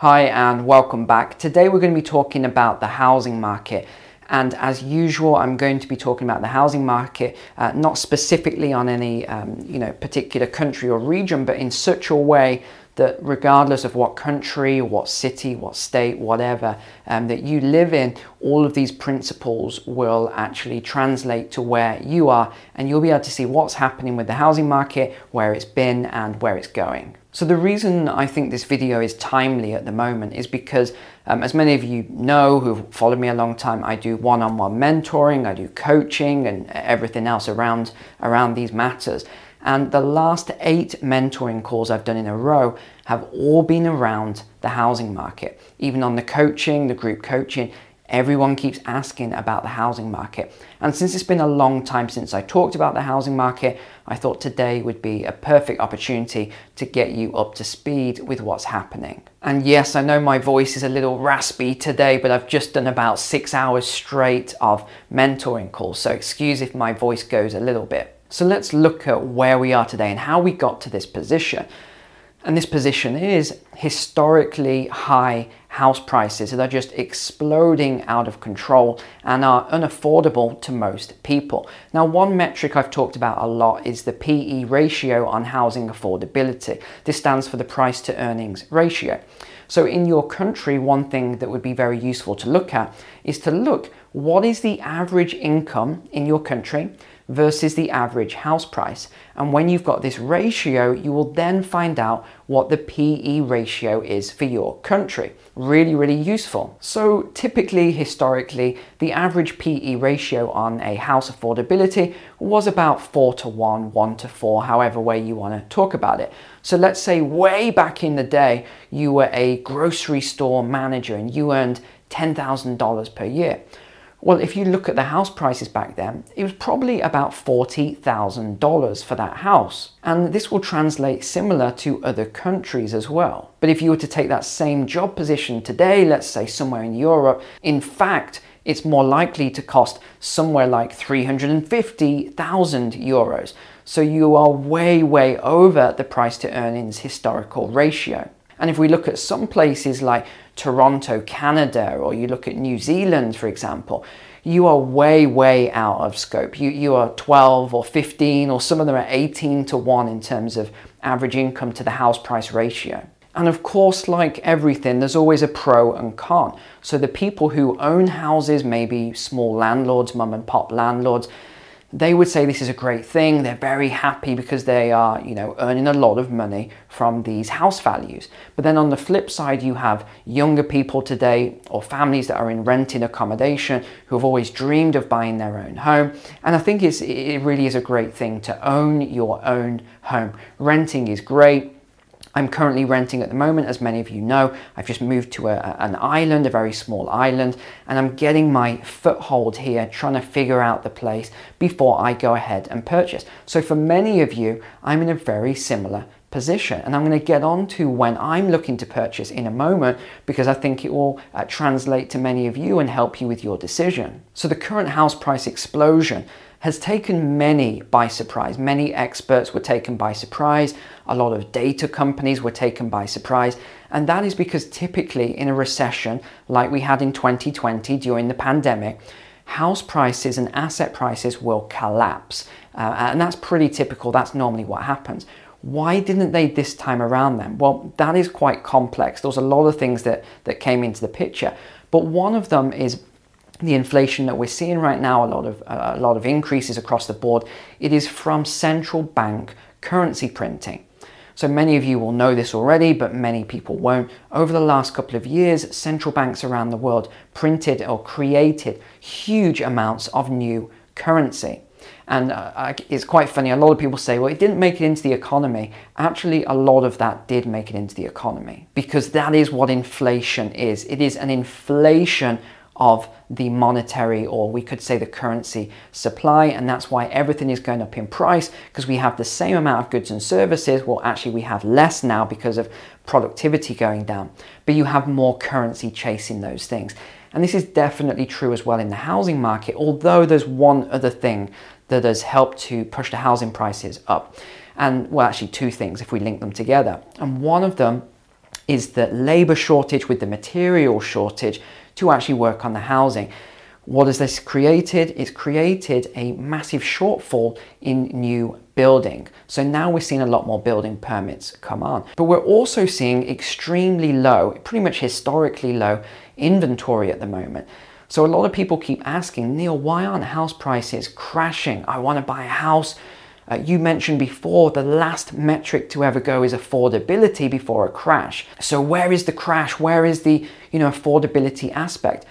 Hi, and welcome back. Today we're going to be talking about the housing market. And as usual, I'm going to be talking about the housing market, uh, not specifically on any um, you know particular country or region, but in such a way that regardless of what country, what city, what state, whatever um, that you live in, all of these principles will actually translate to where you are, and you'll be able to see what's happening with the housing market, where it's been, and where it's going. So, the reason I think this video is timely at the moment is because, um, as many of you know who've followed me a long time, I do one on one mentoring, I do coaching, and everything else around, around these matters. And the last eight mentoring calls I've done in a row have all been around the housing market. Even on the coaching, the group coaching, everyone keeps asking about the housing market. And since it's been a long time since I talked about the housing market, I thought today would be a perfect opportunity to get you up to speed with what's happening. And yes, I know my voice is a little raspy today, but I've just done about six hours straight of mentoring calls, so excuse if my voice goes a little bit. So let's look at where we are today and how we got to this position. And this position is historically high house prices that are just exploding out of control and are unaffordable to most people. Now, one metric I've talked about a lot is the PE ratio on housing affordability. This stands for the price to earnings ratio. So, in your country, one thing that would be very useful to look at is to look what is the average income in your country versus the average house price. And when you've got this ratio, you will then find out what the PE ratio is for your country. Really, really useful. So, typically, historically, the average PE ratio on a house affordability was about 4 to 1, 1 to 4, however way you want to talk about it. So, let's say way back in the day, you were a grocery store manager and you earned $10,000 per year. Well, if you look at the house prices back then, it was probably about $40,000 for that house. And this will translate similar to other countries as well. But if you were to take that same job position today, let's say somewhere in Europe, in fact, it's more likely to cost somewhere like 350,000 euros. So you are way, way over the price to earnings historical ratio. And if we look at some places like Toronto, Canada, or you look at New Zealand, for example, you are way, way out of scope. You, you are 12 or 15, or some of them are 18 to 1 in terms of average income to the house price ratio. And of course, like everything, there's always a pro and con. So the people who own houses, maybe small landlords, mum and pop landlords, they would say this is a great thing. They're very happy because they are, you know, earning a lot of money from these house values. But then on the flip side, you have younger people today or families that are in renting accommodation who have always dreamed of buying their own home. And I think it really is a great thing to own your own home. Renting is great I'm currently renting at the moment, as many of you know. I've just moved to a, an island, a very small island, and I'm getting my foothold here, trying to figure out the place before I go ahead and purchase. So, for many of you, I'm in a very similar position. And I'm going to get on to when I'm looking to purchase in a moment because I think it will uh, translate to many of you and help you with your decision. So, the current house price explosion has taken many by surprise. Many experts were taken by surprise. A lot of data companies were taken by surprise. And that is because typically in a recession like we had in 2020 during the pandemic, house prices and asset prices will collapse. Uh, and that's pretty typical. That's normally what happens. Why didn't they this time around then? Well, that is quite complex. There's a lot of things that, that came into the picture. But one of them is the inflation that we're seeing right now, a lot of uh, a lot of increases across the board, it is from central bank currency printing. So many of you will know this already, but many people won't. Over the last couple of years, central banks around the world printed or created huge amounts of new currency. And uh, it's quite funny. A lot of people say, well, it didn't make it into the economy. Actually, a lot of that did make it into the economy because that is what inflation is. It is an inflation of the monetary or we could say the currency supply. And that's why everything is going up in price because we have the same amount of goods and services. Well actually we have less now because of productivity going down. But you have more currency chasing those things. And this is definitely true as well in the housing market although there's one other thing that has helped to push the housing prices up. And well actually two things if we link them together. And one of them is the labor shortage with the material shortage to actually work on the housing. What has this created? It's created a massive shortfall in new building. So now we're seeing a lot more building permits come on. But we're also seeing extremely low, pretty much historically low inventory at the moment. So a lot of people keep asking, Neil, why aren't house prices crashing? I want to buy a house. Uh, you mentioned before the last metric to ever go is affordability before a crash. So where is the crash? Where is the you know affordability aspect?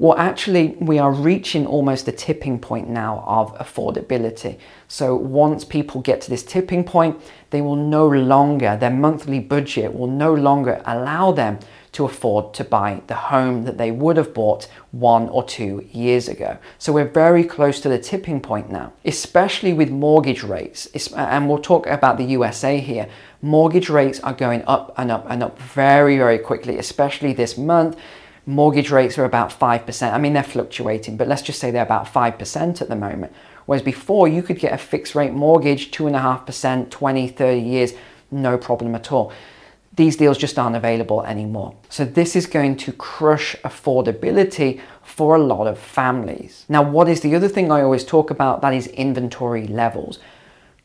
Well, actually, we are reaching almost the tipping point now of affordability. So, once people get to this tipping point, they will no longer, their monthly budget will no longer allow them to afford to buy the home that they would have bought one or two years ago. So, we're very close to the tipping point now, especially with mortgage rates. And we'll talk about the USA here. Mortgage rates are going up and up and up very, very quickly, especially this month mortgage rates are about 5%. I mean, they're fluctuating, but let's just say they're about 5% at the moment. Whereas before, you could get a fixed rate mortgage, 2.5%, 20, 30 years, no problem at all. These deals just aren't available anymore. So, this is going to crush affordability for a lot of families. Now, what is the other thing I always talk about? That is inventory levels.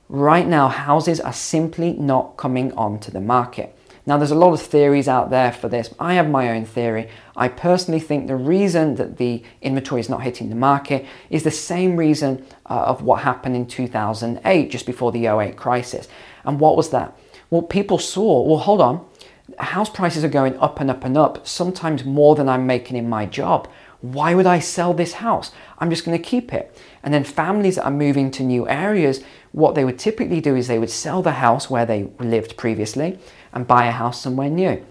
Right now, houses are simply not coming onto the market. Now, there's a lot of theories out there for this. I have my own theory. I personally think the reason that the inventory is not hitting the market is the same reason uh, of what happened in 2008, just before the 08 crisis. And what was that? Well, people saw, well, hold on, house prices are going up and up and up, sometimes more than I'm making in my job. Why would I sell this house? I'm just going to keep it. And then families that are moving to new areas, what they would typically do is they would sell the house where they lived previously and buy a house somewhere new.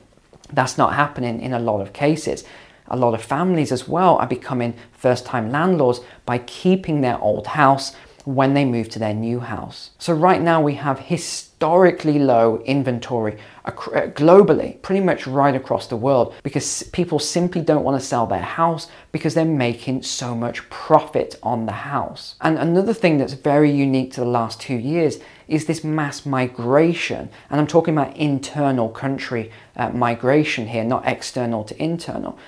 That's not happening in a lot of cases. A lot of families as well are becoming first time landlords by keeping their old house when they move to their new house. So, right now we have historically low inventory uh, globally, pretty much right across the world, because people simply don't want to sell their house because they're making so much profit on the house. And another thing that's very unique to the last two years is this mass migration. And I'm talking about internal country uh, migration here, not external to internal.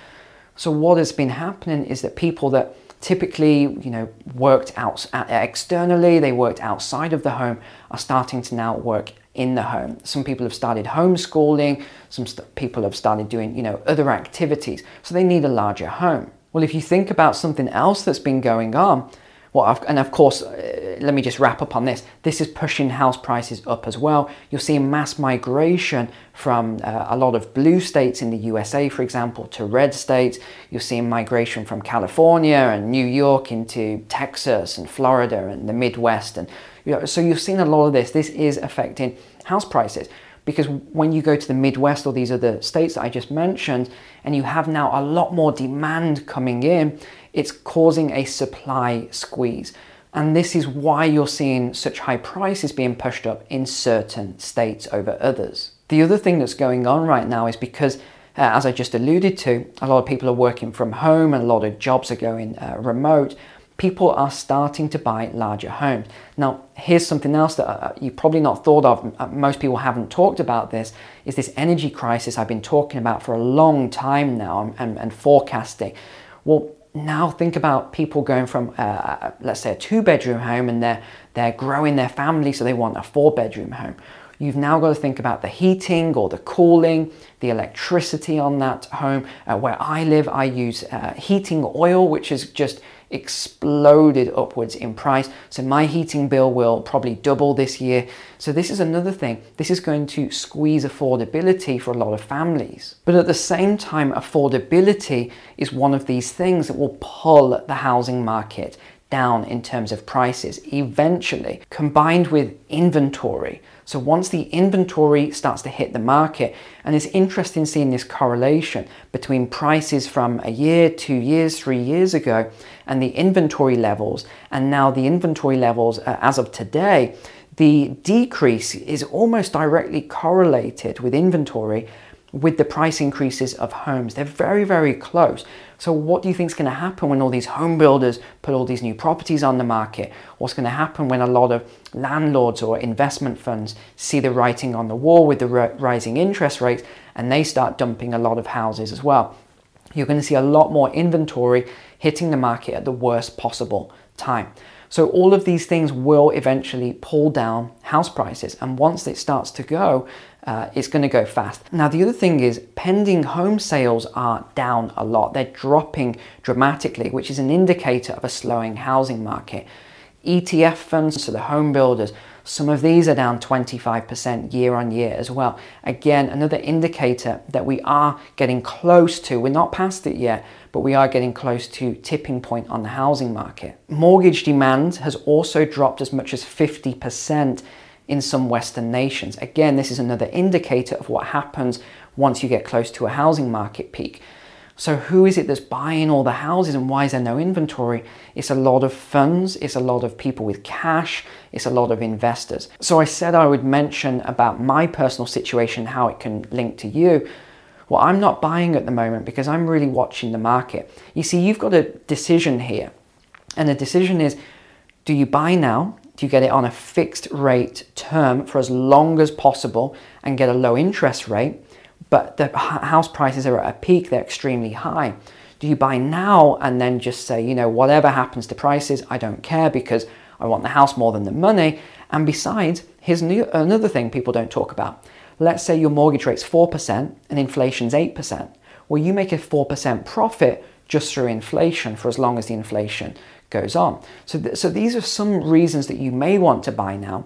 So, what has been happening is that people that typically you know worked out uh, externally they worked outside of the home are starting to now work in the home. Some people have started homeschooling some st- people have started doing you know other activities. So they need a larger home. Well if you think about something else that's been going on and of course, uh, let me just wrap up on this. This is pushing house prices up as well. You're seeing mass migration from uh, a lot of blue states in the USA, for example, to red states. You're seeing migration from California and New York into Texas and Florida and the Midwest. And you know, so you've seen a lot of this. This is affecting house prices because when you go to the Midwest or these other states that I just mentioned, and you have now a lot more demand coming in, it's causing a supply squeeze. And this is why you're seeing such high prices being pushed up in certain states over others. The other thing that's going on right now is because, uh, as I just alluded to, a lot of people are working from home and a lot of jobs are going uh, remote. People are starting to buy larger homes. Now, here's something else that uh, you probably not thought of. Uh, most people haven't talked about this. Is this energy crisis I've been talking about for a long time now and, and, and forecasting? Well, now think about people going from uh, let's say a two bedroom home and they're they're growing their family so they want a four bedroom home. You've now got to think about the heating or the cooling the electricity on that home. Uh, where i live i use uh, heating oil which is just exploded upwards in price. So my heating bill will probably double this year. So this is another thing. This is going to squeeze affordability for a lot of families. But at the same time, affordability is one of these things that will pull the housing market down in terms of prices eventually, combined with inventory. So once the inventory starts to hit the market, and it's interesting seeing this correlation between prices from a year, two years, three years ago, and the inventory levels, and now the inventory levels uh, as of today, the decrease is almost directly correlated with inventory with the price increases of homes. They're very, very close. So, what do you think is going to happen when all these home builders put all these new properties on the market? What's going to happen when a lot of landlords or investment funds see the writing on the wall with the rising interest rates and they start dumping a lot of houses as well. You're going to see a lot more inventory hitting the market at the worst possible time. So all of these things will eventually pull down house prices, and once it starts to go, uh, it's going to go fast. Now, the other thing is pending home sales are down a lot. They're dropping dramatically, which is an indicator of a slowing housing market. ETF funds, so the home builders, some of these are down 25% year on year as well. Again, another indicator that we are getting close to, we're not past it yet, but we are getting close to tipping point on the housing market. Mortgage demand has also dropped as much as 50% in some Western nations. Again, this is another indicator of what happens once you get close to a housing market peak. So, who is it that's buying all the houses and why is there no inventory? It's a lot of funds, it's a lot of people with cash, it's a lot of investors. So, I said I would mention about my personal situation, how it can link to you. Well, I'm not buying at the moment because I'm really watching the market. You see, you've got a decision here, and the decision is do you buy now? Do you get it on a fixed rate term for as long as possible and get a low interest rate? But the house prices are at a peak, they're extremely high. Do you buy now and then just say, you know, whatever happens to prices, I don't care because I want the house more than the money? And besides, here's another thing people don't talk about let's say your mortgage rate's 4% and inflation's 8%. Well, you make a 4% profit just through inflation for as long as the inflation goes on. So, th- so these are some reasons that you may want to buy now.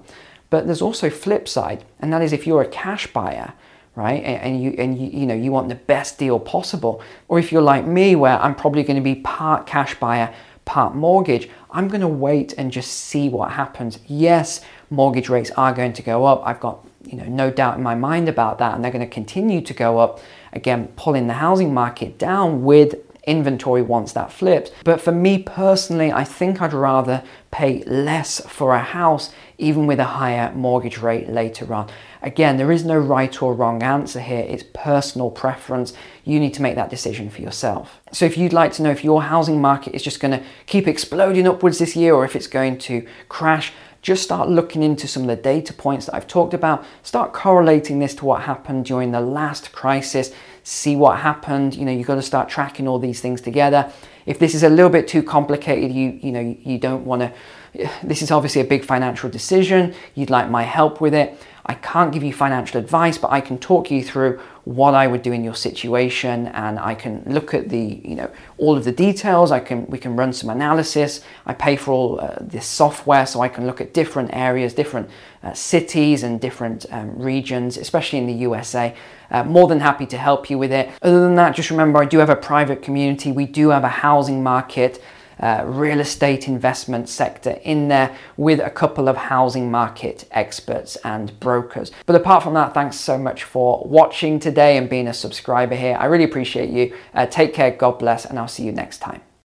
But there's also flip side, and that is if you're a cash buyer, right, and, and you and you, you know you want the best deal possible, or if you're like me, where I'm probably going to be part cash buyer, part mortgage, I'm going to wait and just see what happens. Yes, mortgage rates are going to go up. I've got you know, no doubt in my mind about that, and they're going to continue to go up. Again, pulling the housing market down with inventory once that flips. But for me personally, I think I'd rather pay less for a house, even with a higher mortgage rate later on. Again, there is no right or wrong answer here, it's personal preference. You need to make that decision for yourself. So, if you'd like to know if your housing market is just going to keep exploding upwards this year or if it's going to crash, just start looking into some of the data points that I've talked about. Start correlating this to what happened during the last crisis. See what happened. You know, you've got to start tracking all these things together. If this is a little bit too complicated, you you know you don't want to. This is obviously a big financial decision. You'd like my help with it. I can't give you financial advice, but I can talk you through what I would do in your situation and I can look at the, you know, all of the details. I can, we can run some analysis. I pay for all uh, this software so I can look at different areas, different uh, cities and different um, regions, especially in the USA. Uh, more than happy to help you with it. Other than that, just remember I do have a private community. We do have a housing market uh, real estate investment sector in there with a couple of housing market experts and brokers. But apart from that, thanks so much for watching today and being a subscriber here. I really appreciate you. Uh, take care, God bless, and I'll see you next time.